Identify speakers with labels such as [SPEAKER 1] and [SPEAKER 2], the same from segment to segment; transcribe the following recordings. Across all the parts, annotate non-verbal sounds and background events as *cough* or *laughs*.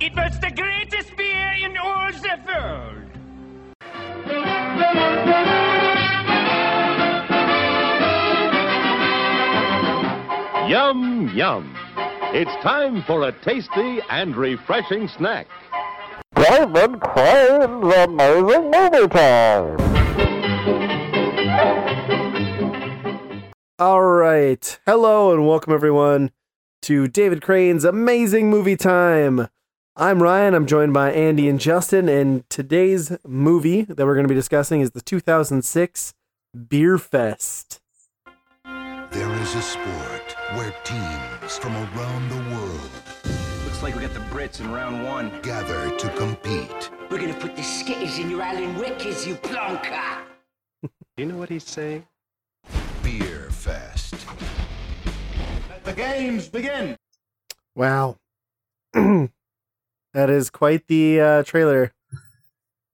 [SPEAKER 1] It was the greatest beer in all the world.
[SPEAKER 2] Yum, yum. It's time for a tasty and refreshing snack.
[SPEAKER 3] David Crane's Amazing Movie Time.
[SPEAKER 4] All right. Hello and welcome everyone to David Crane's Amazing Movie Time. I'm Ryan. I'm joined by Andy and Justin, and today's movie that we're going to be discussing is the 2006 Beer Fest.
[SPEAKER 5] There is a sport where teams from around the world
[SPEAKER 6] Looks like we got the Brits in round one.
[SPEAKER 5] gather to compete.
[SPEAKER 7] We're gonna put the skitters in your Alan Whickers, you plonker!
[SPEAKER 2] Do you know what he's saying?
[SPEAKER 5] Beer Fest.
[SPEAKER 6] Let the games begin.
[SPEAKER 4] Wow. *clears throat* that is quite the uh, trailer.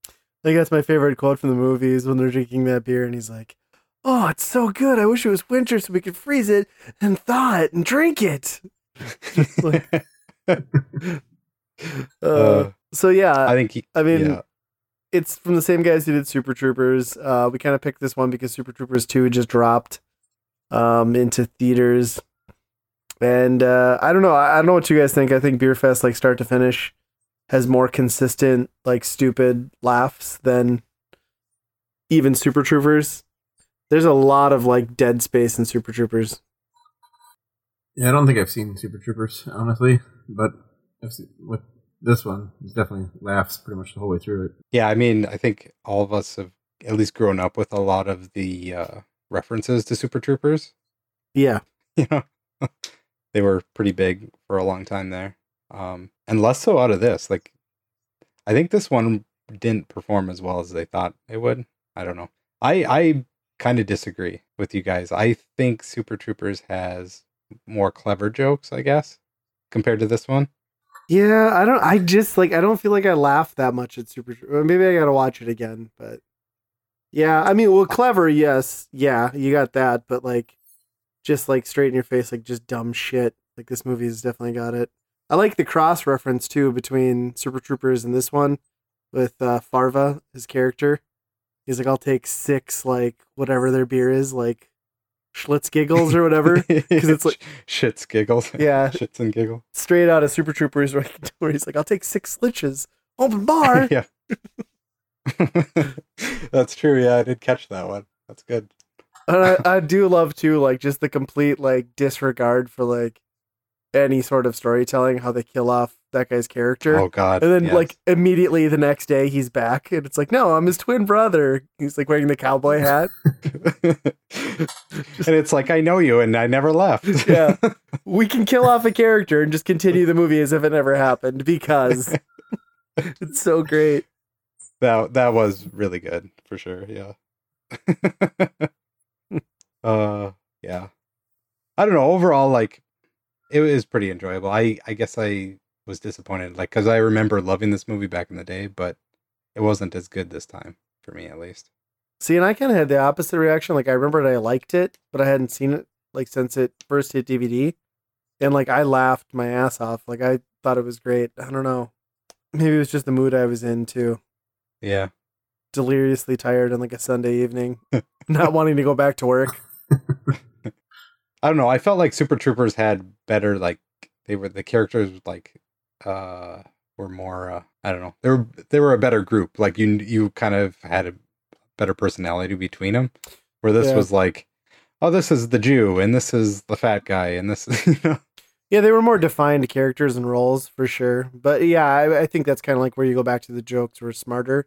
[SPEAKER 4] I think that's my favorite quote from the movie is when they're drinking that beer and he's like, Oh, it's so good. I wish it was winter so we could freeze it and thaw it and drink it. Just like- *laughs* *laughs* uh, so yeah,
[SPEAKER 8] I think he,
[SPEAKER 4] I mean,
[SPEAKER 8] yeah.
[SPEAKER 4] it's from the same guys who did Super Troopers. Uh, we kind of picked this one because Super Troopers 2 just dropped um, into theaters. And uh, I don't know. I I don't know what you guys think. I think Beer Fest, like start to finish, has more consistent, like stupid laughs than even Super Troopers. There's a lot of like dead space in Super Troopers.
[SPEAKER 9] Yeah, I don't think I've seen Super Troopers, honestly, but I've seen, with this one, it's definitely laughs pretty much the whole way through it.
[SPEAKER 8] yeah, I mean, I think all of us have at least grown up with a lot of the uh, references to Super Troopers.
[SPEAKER 4] Yeah. *laughs*
[SPEAKER 8] You know, *laughs* they were pretty big for a long time there, um, and less so out of this. Like, I think this one didn't perform as well as they thought it would. I don't know. I I kind of disagree with you guys. I think Super Troopers has more clever jokes, I guess, compared to this one.
[SPEAKER 4] Yeah, I don't. I just like. I don't feel like I laughed that much at Super. Maybe I gotta watch it again. But yeah, I mean, well, clever, yes, yeah, you got that. But like, just like straight in your face, like just dumb shit. Like this movie has definitely got it. I like the cross reference too between Super Troopers and this one with uh, Farva, his character. He's like, I'll take six, like whatever their beer is, like Schlitz giggles or whatever. *laughs* Because it's like *laughs*
[SPEAKER 8] shits giggles. *laughs*
[SPEAKER 4] Yeah.
[SPEAKER 8] shits and giggle.
[SPEAKER 4] straight out of Super Troopers, where where he's like, I'll take six slitches, open bar.
[SPEAKER 8] yeah. That's true. Yeah, I did catch that one. That's good.
[SPEAKER 4] And I, I do love too, like just the complete like disregard for like any sort of storytelling, how they kill off that guy's character.
[SPEAKER 8] Oh God.
[SPEAKER 4] and then
[SPEAKER 8] yes.
[SPEAKER 4] like immediately the next day he's back and it's like, no, I'm his twin brother. He's like wearing the cowboy hat. *laughs*
[SPEAKER 8] and it's like I know you, and I never left. *laughs*
[SPEAKER 4] Yeah. *laughs* we can kill off a character and just continue the movie as if it never happened because it's so great.
[SPEAKER 8] that that was really good for sure. Yeah. uh, yeah. I don't know. Overall, like, it was pretty enjoyable. I I guess I was disappointed, like, because I remember loving this movie back in the day, but it wasn't as good this time for me, at least.
[SPEAKER 4] See, and I kind of had the opposite reaction. Like I remembered I liked it, but I hadn't seen it like since it first hit DVD, and like I laughed my ass off. Like I thought it was great. I don't know. Maybe it was just the mood I was in too.
[SPEAKER 8] Yeah.
[SPEAKER 4] Deliriously tired on like a Sunday evening, *laughs* not wanting to go back to work. *laughs*
[SPEAKER 8] I don't know. I felt like Super Troopers had better like they were the characters like uh were more uh, I don't know. They were they were a better group. Like you you kind of had a better personality between them. Where this
[SPEAKER 4] Yeah.
[SPEAKER 8] was like, oh, this is the Jew and this is the fat guy and this is *laughs* you know.
[SPEAKER 4] Yeah, they were more defined characters and roles for sure. But yeah, I, I think that's kind of like where you go back to the jokes were smarter,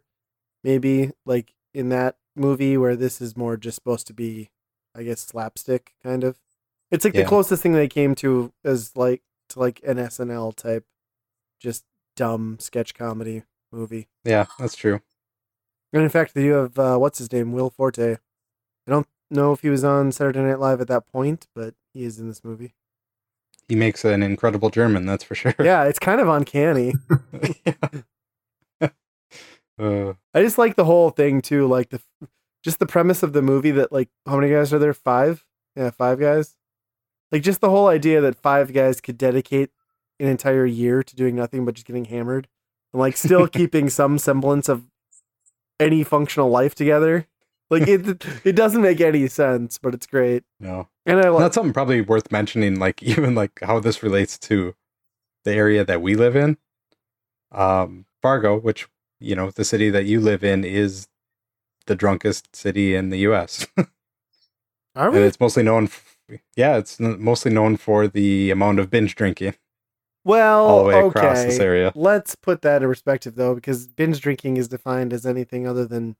[SPEAKER 4] maybe like in that movie where this is more just supposed to be, I guess, slapstick kind of. It's like
[SPEAKER 8] Yeah.
[SPEAKER 4] the closest thing they came to as like to like an SNL type, just dumb sketch comedy movie.
[SPEAKER 8] Yeah, that's true.
[SPEAKER 4] And in fact, they do have uh, what's his name, Will Forte. I don't know if he was on Saturday Night Live at that point, but he is in this movie.
[SPEAKER 8] He makes an incredible German, that's for sure.
[SPEAKER 4] Yeah, it's kind of uncanny. *laughs* *laughs*
[SPEAKER 8] Uh,
[SPEAKER 4] I just like the whole thing too, like the just the premise of the movie that like how many guys are there? Five? Yeah, five guys. Like just the whole idea that five guys could dedicate an entire year to doing nothing but just getting hammered and like still *laughs* keeping some semblance of any functional life together. Like it, it doesn't make any sense, but it's great.
[SPEAKER 8] No.
[SPEAKER 4] And I like
[SPEAKER 8] That's something probably worth mentioning, like *laughs* even like how this relates to the area that we live in. Um, Fargo, which you know, the city that you live in is the drunkest city in the U.S. *laughs*
[SPEAKER 4] Are
[SPEAKER 8] and
[SPEAKER 4] we?
[SPEAKER 8] it's mostly known. Yeah, it's mostly known for the amount of binge drinking
[SPEAKER 4] Well,
[SPEAKER 8] all the way
[SPEAKER 4] okay.
[SPEAKER 8] across this area.
[SPEAKER 4] Let's put that in perspective, though, because binge drinking is defined as anything other than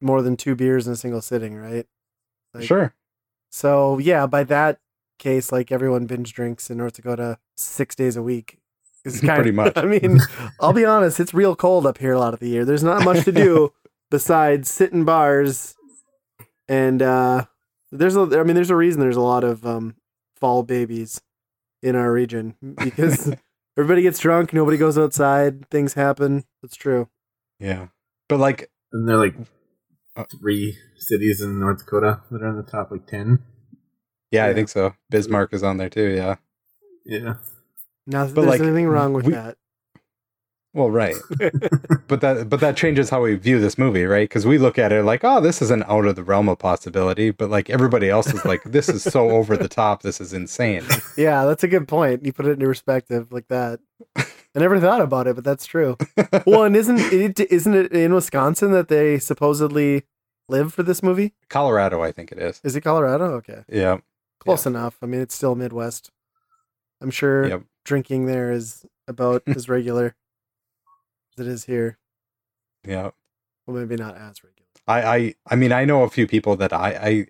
[SPEAKER 4] more than two beers in a single sitting, right? Like,
[SPEAKER 8] sure.
[SPEAKER 4] So yeah, by that case, like everyone binge drinks in North Dakota six days a week. It's *laughs* kind
[SPEAKER 8] Pretty
[SPEAKER 4] of,
[SPEAKER 8] much. *laughs*
[SPEAKER 4] I mean, I'll be honest, it's real cold up here a lot of the year. There's not much to do *laughs* besides sit in bars, and uh, there's a. I mean, there's a reason there's a lot of um, fall babies in our region *laughs* because everybody gets drunk, nobody goes outside, things happen. That's true.
[SPEAKER 8] Yeah, but like,
[SPEAKER 9] And they're like
[SPEAKER 8] Uh,
[SPEAKER 9] three cities in North Dakota that are in the top like ten.
[SPEAKER 8] yeah, I think so. Bismarck is on there too. Yeah.
[SPEAKER 9] Yeah.
[SPEAKER 4] Not that
[SPEAKER 8] But,
[SPEAKER 4] there's
[SPEAKER 8] like,
[SPEAKER 4] anything wrong with
[SPEAKER 8] we-
[SPEAKER 4] that.
[SPEAKER 8] Well, right. but that but that changes how we view this movie, right? Because we look at it like, oh, this is an out of the realm of possibility, but like everybody else is like, this is so over the top, this is insane.
[SPEAKER 4] Yeah, that's a good point. You put it into perspective like that. I never thought about it, but that's true. Well, and isn't it isn't it in Wisconsin that they supposedly live for this movie?
[SPEAKER 8] Colorado, I think it is.
[SPEAKER 4] Is it Colorado? Okay,
[SPEAKER 8] Yeah.
[SPEAKER 4] close enough. I mean, it's still Midwest. I'm sure
[SPEAKER 8] Yep.
[SPEAKER 4] drinking there is about as regular it is here.
[SPEAKER 8] Yeah.
[SPEAKER 4] Well, maybe not as regular.
[SPEAKER 8] I, I I mean I know a few people that I, I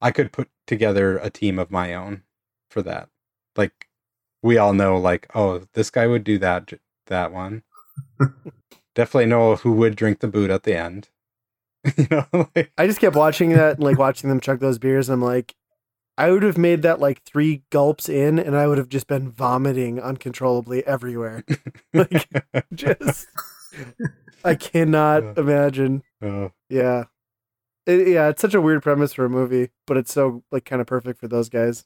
[SPEAKER 8] I could put together a team of my own for that. Like we all know like oh this guy would do that that one. *laughs* Definitely know who would drink the boot at the end. *laughs* you know *laughs* like,
[SPEAKER 4] I just kept watching that, and, like watching them chug those beers. And I'm like, I would have made that like three gulps in, and I would have just been vomiting uncontrollably everywhere. *laughs* like, just I cannot
[SPEAKER 8] Yeah.
[SPEAKER 4] imagine.
[SPEAKER 8] uh,
[SPEAKER 4] Yeah, It- yeah, it's such a weird premise for a movie, but it's so like kind of perfect for those guys.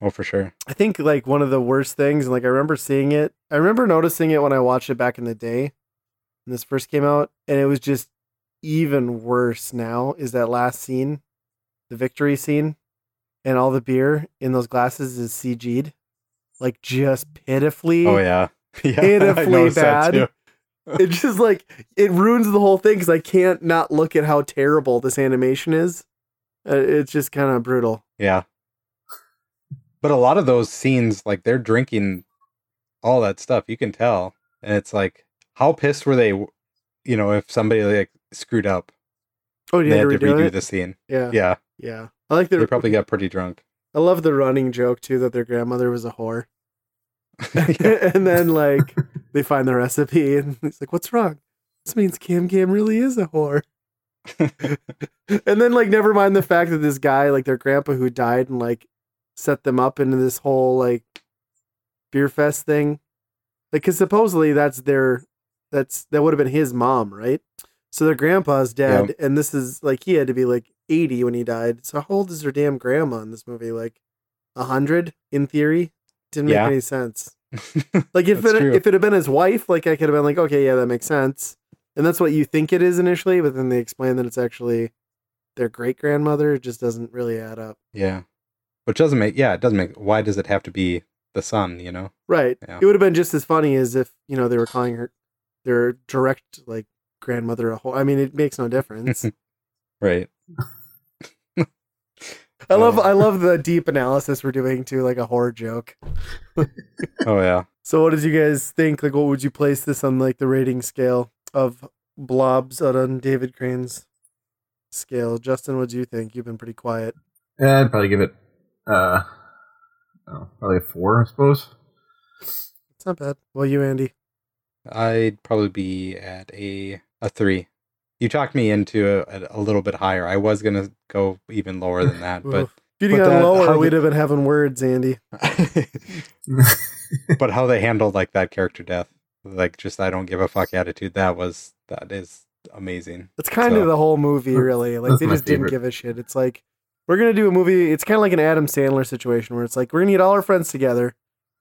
[SPEAKER 8] oh for sure.
[SPEAKER 4] I think like one of the worst things, and like I remember seeing it. I remember noticing it when I watched it back in the day when this first came out, and it was just even worse now. Is that last scene, the victory scene, and all the beer in those glasses is CG'd, like just pitifully.
[SPEAKER 8] Oh yeah. *laughs* Yeah.
[SPEAKER 4] Pitifully bad. It's just like it ruins the whole thing because I can't not look at how terrible this animation is. Uh, it's just kind of brutal.
[SPEAKER 8] Yeah. But a lot of those scenes, like they're drinking all that stuff, you can tell. And it's like, how pissed were they, you know, if somebody like screwed up?
[SPEAKER 4] Oh, you
[SPEAKER 8] they
[SPEAKER 4] had to redo
[SPEAKER 8] redo the scene.
[SPEAKER 4] Yeah,
[SPEAKER 8] Yeah.
[SPEAKER 4] Yeah. I like the
[SPEAKER 8] They probably got pretty drunk.
[SPEAKER 4] I love the running joke too that their grandmother was a whore. *laughs* *laughs* And then like *laughs* they find the recipe and he's like, What's wrong? This means Gam Gam really is a whore. and then like never mind the fact that this guy, like their grandpa who died and like set them up into this whole like beer fest thing. Like cause supposedly that's their that's that would have been his mom, right? So their grandpa's dead, and this is like he had to be like 80 when he died. So how old is their damn grandma in this movie? Like a hundred in theory? Didn't make any sense. *laughs* Like if it
[SPEAKER 8] true.
[SPEAKER 4] if it had been his wife, like I could have been like, okay, yeah, that makes sense. And that's what you think it is initially, but then they explain that it's actually their great grandmother. It just doesn't really add up.
[SPEAKER 8] yeah. Which doesn't make, yeah, it doesn't make, why does it have to be the son, you know?
[SPEAKER 4] Right.
[SPEAKER 8] Yeah.
[SPEAKER 4] It would have been just as funny as if, you know, they were calling her their direct like grandmother a whole I mean, it makes no difference. *laughs*
[SPEAKER 8] Right.
[SPEAKER 4] I love
[SPEAKER 8] Uh,
[SPEAKER 4] I love the deep analysis we're doing to like a horror joke.
[SPEAKER 8] Oh, yeah. *laughs*
[SPEAKER 4] So what did you guys think? Like what would you place this on like the rating scale of blobs out on David Crane's scale? Justin, what do you think? You've been pretty quiet.
[SPEAKER 9] Yeah, I'd probably give it uh I don't know, probably a four, I suppose.
[SPEAKER 4] It's not bad. Well you Andy.
[SPEAKER 8] I'd probably be at a, a three. You talked me into a, a little bit higher. I was going to go even lower than that, but
[SPEAKER 4] Oof. If you'd
[SPEAKER 8] but
[SPEAKER 4] gone
[SPEAKER 8] that-
[SPEAKER 4] lower,
[SPEAKER 8] how
[SPEAKER 4] we'd have been having words, Andy. *laughs*
[SPEAKER 8] but how they handled like that character death, like just I don't give a fuck attitude, that was that is amazing.
[SPEAKER 4] That's kind
[SPEAKER 8] So-
[SPEAKER 4] of the whole movie, really. Like
[SPEAKER 9] That's
[SPEAKER 4] they
[SPEAKER 9] my
[SPEAKER 4] just didn't give a shit. It's like we're gonna do a movie. It's kind of like an Adam Sandler situation where it's like we're gonna get all our friends together,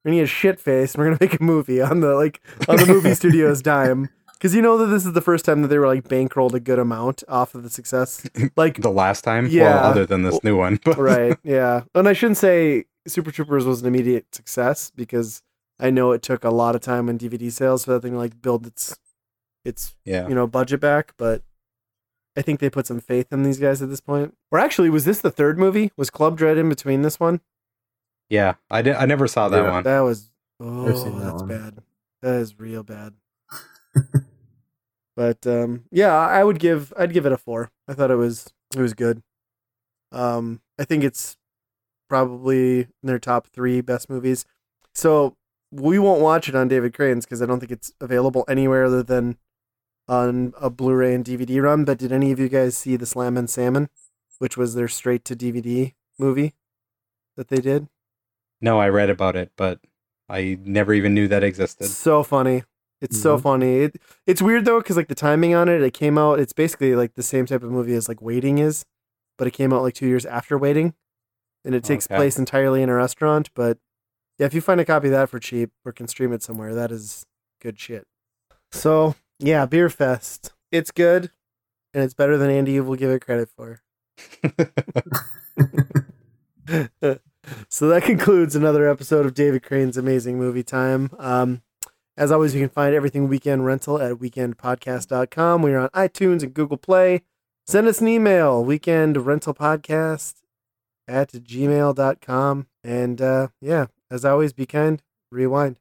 [SPEAKER 4] we're gonna get shit faced, and we're gonna make a movie on the like on the movie *laughs* studio's dime. Because you know that this is the first time that they were like bankrolled a good amount off of the success. *laughs* Like
[SPEAKER 8] the last time,
[SPEAKER 4] Yeah.
[SPEAKER 8] well, other than this new one, but
[SPEAKER 4] right, *laughs* yeah. And I shouldn't say Super Troopers was an immediate success because I know it took a lot of time on DVD sales for that thing to like build its its
[SPEAKER 8] yeah,
[SPEAKER 4] you know budget back, but I think they put some faith in these guys at this point. Or actually, was this the third movie? Was Club Dread in between this one?
[SPEAKER 8] yeah. I did. I never saw that
[SPEAKER 9] Yeah.
[SPEAKER 8] one.
[SPEAKER 4] That was oh,
[SPEAKER 9] that
[SPEAKER 4] that's
[SPEAKER 9] one.
[SPEAKER 4] bad. That is real bad. *laughs* but um, yeah, I would give I'd give it a four. I thought it was it was good. Um, I think it's probably in their top three best movies. So we won't watch it on David Crane's because I don't think it's available anywhere other than on a Blu-ray and DVD run. But did any of you guys see the Slammin' Salmon, which was their straight to DVD movie that they did?
[SPEAKER 8] No, I read about it, but I never even knew that existed.
[SPEAKER 4] So funny. It's so
[SPEAKER 9] Mhm.
[SPEAKER 4] funny. It, it's weird though because like the timing on it, it came out. It's basically like the same type of movie as like Waiting is, but it came out like two years after Waiting, and it takes
[SPEAKER 8] Okay.
[SPEAKER 4] place entirely in a restaurant. But yeah, if you find a copy of that for cheap or can stream it somewhere, that is good shit. So yeah, Beer Fest. It's good, and it's better than Andy will give it credit for. *laughs* *laughs* so that concludes another episode of David Crane's Amazing Movie Time. Um, as always, you can find everything Weekend Rental at weekendpodcast.com. We're on iTunes and Google Play. Send us an email, weekendrentalpodcast at gmail.com. And uh, yeah, as always, be kind, rewind.